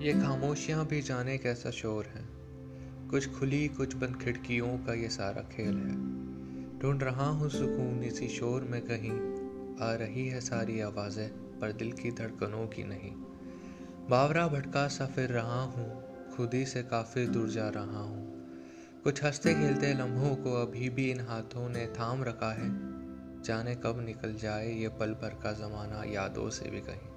ये खामोशियाँ भी जाने कैसा शोर है। कुछ खुली, कुछ बंद खिड़कियों का ये सारा खेल है। ढूंढ रहा हूँ सुकून इसी शोर में कहीं। आ रही है सारी आवाज़ें, पर दिल की धड़कनों की नहीं। बावरा भटका सा फिर रहा हूँ, खुद ही से काफ़ी दूर जा रहा हूँ। कुछ हँसते खेलते लम्हों को अभी भी इन हाथों ने थाम रखा है। जाने कब निकल जाए ये पल भर का ज़माना यादों से भी कहीं।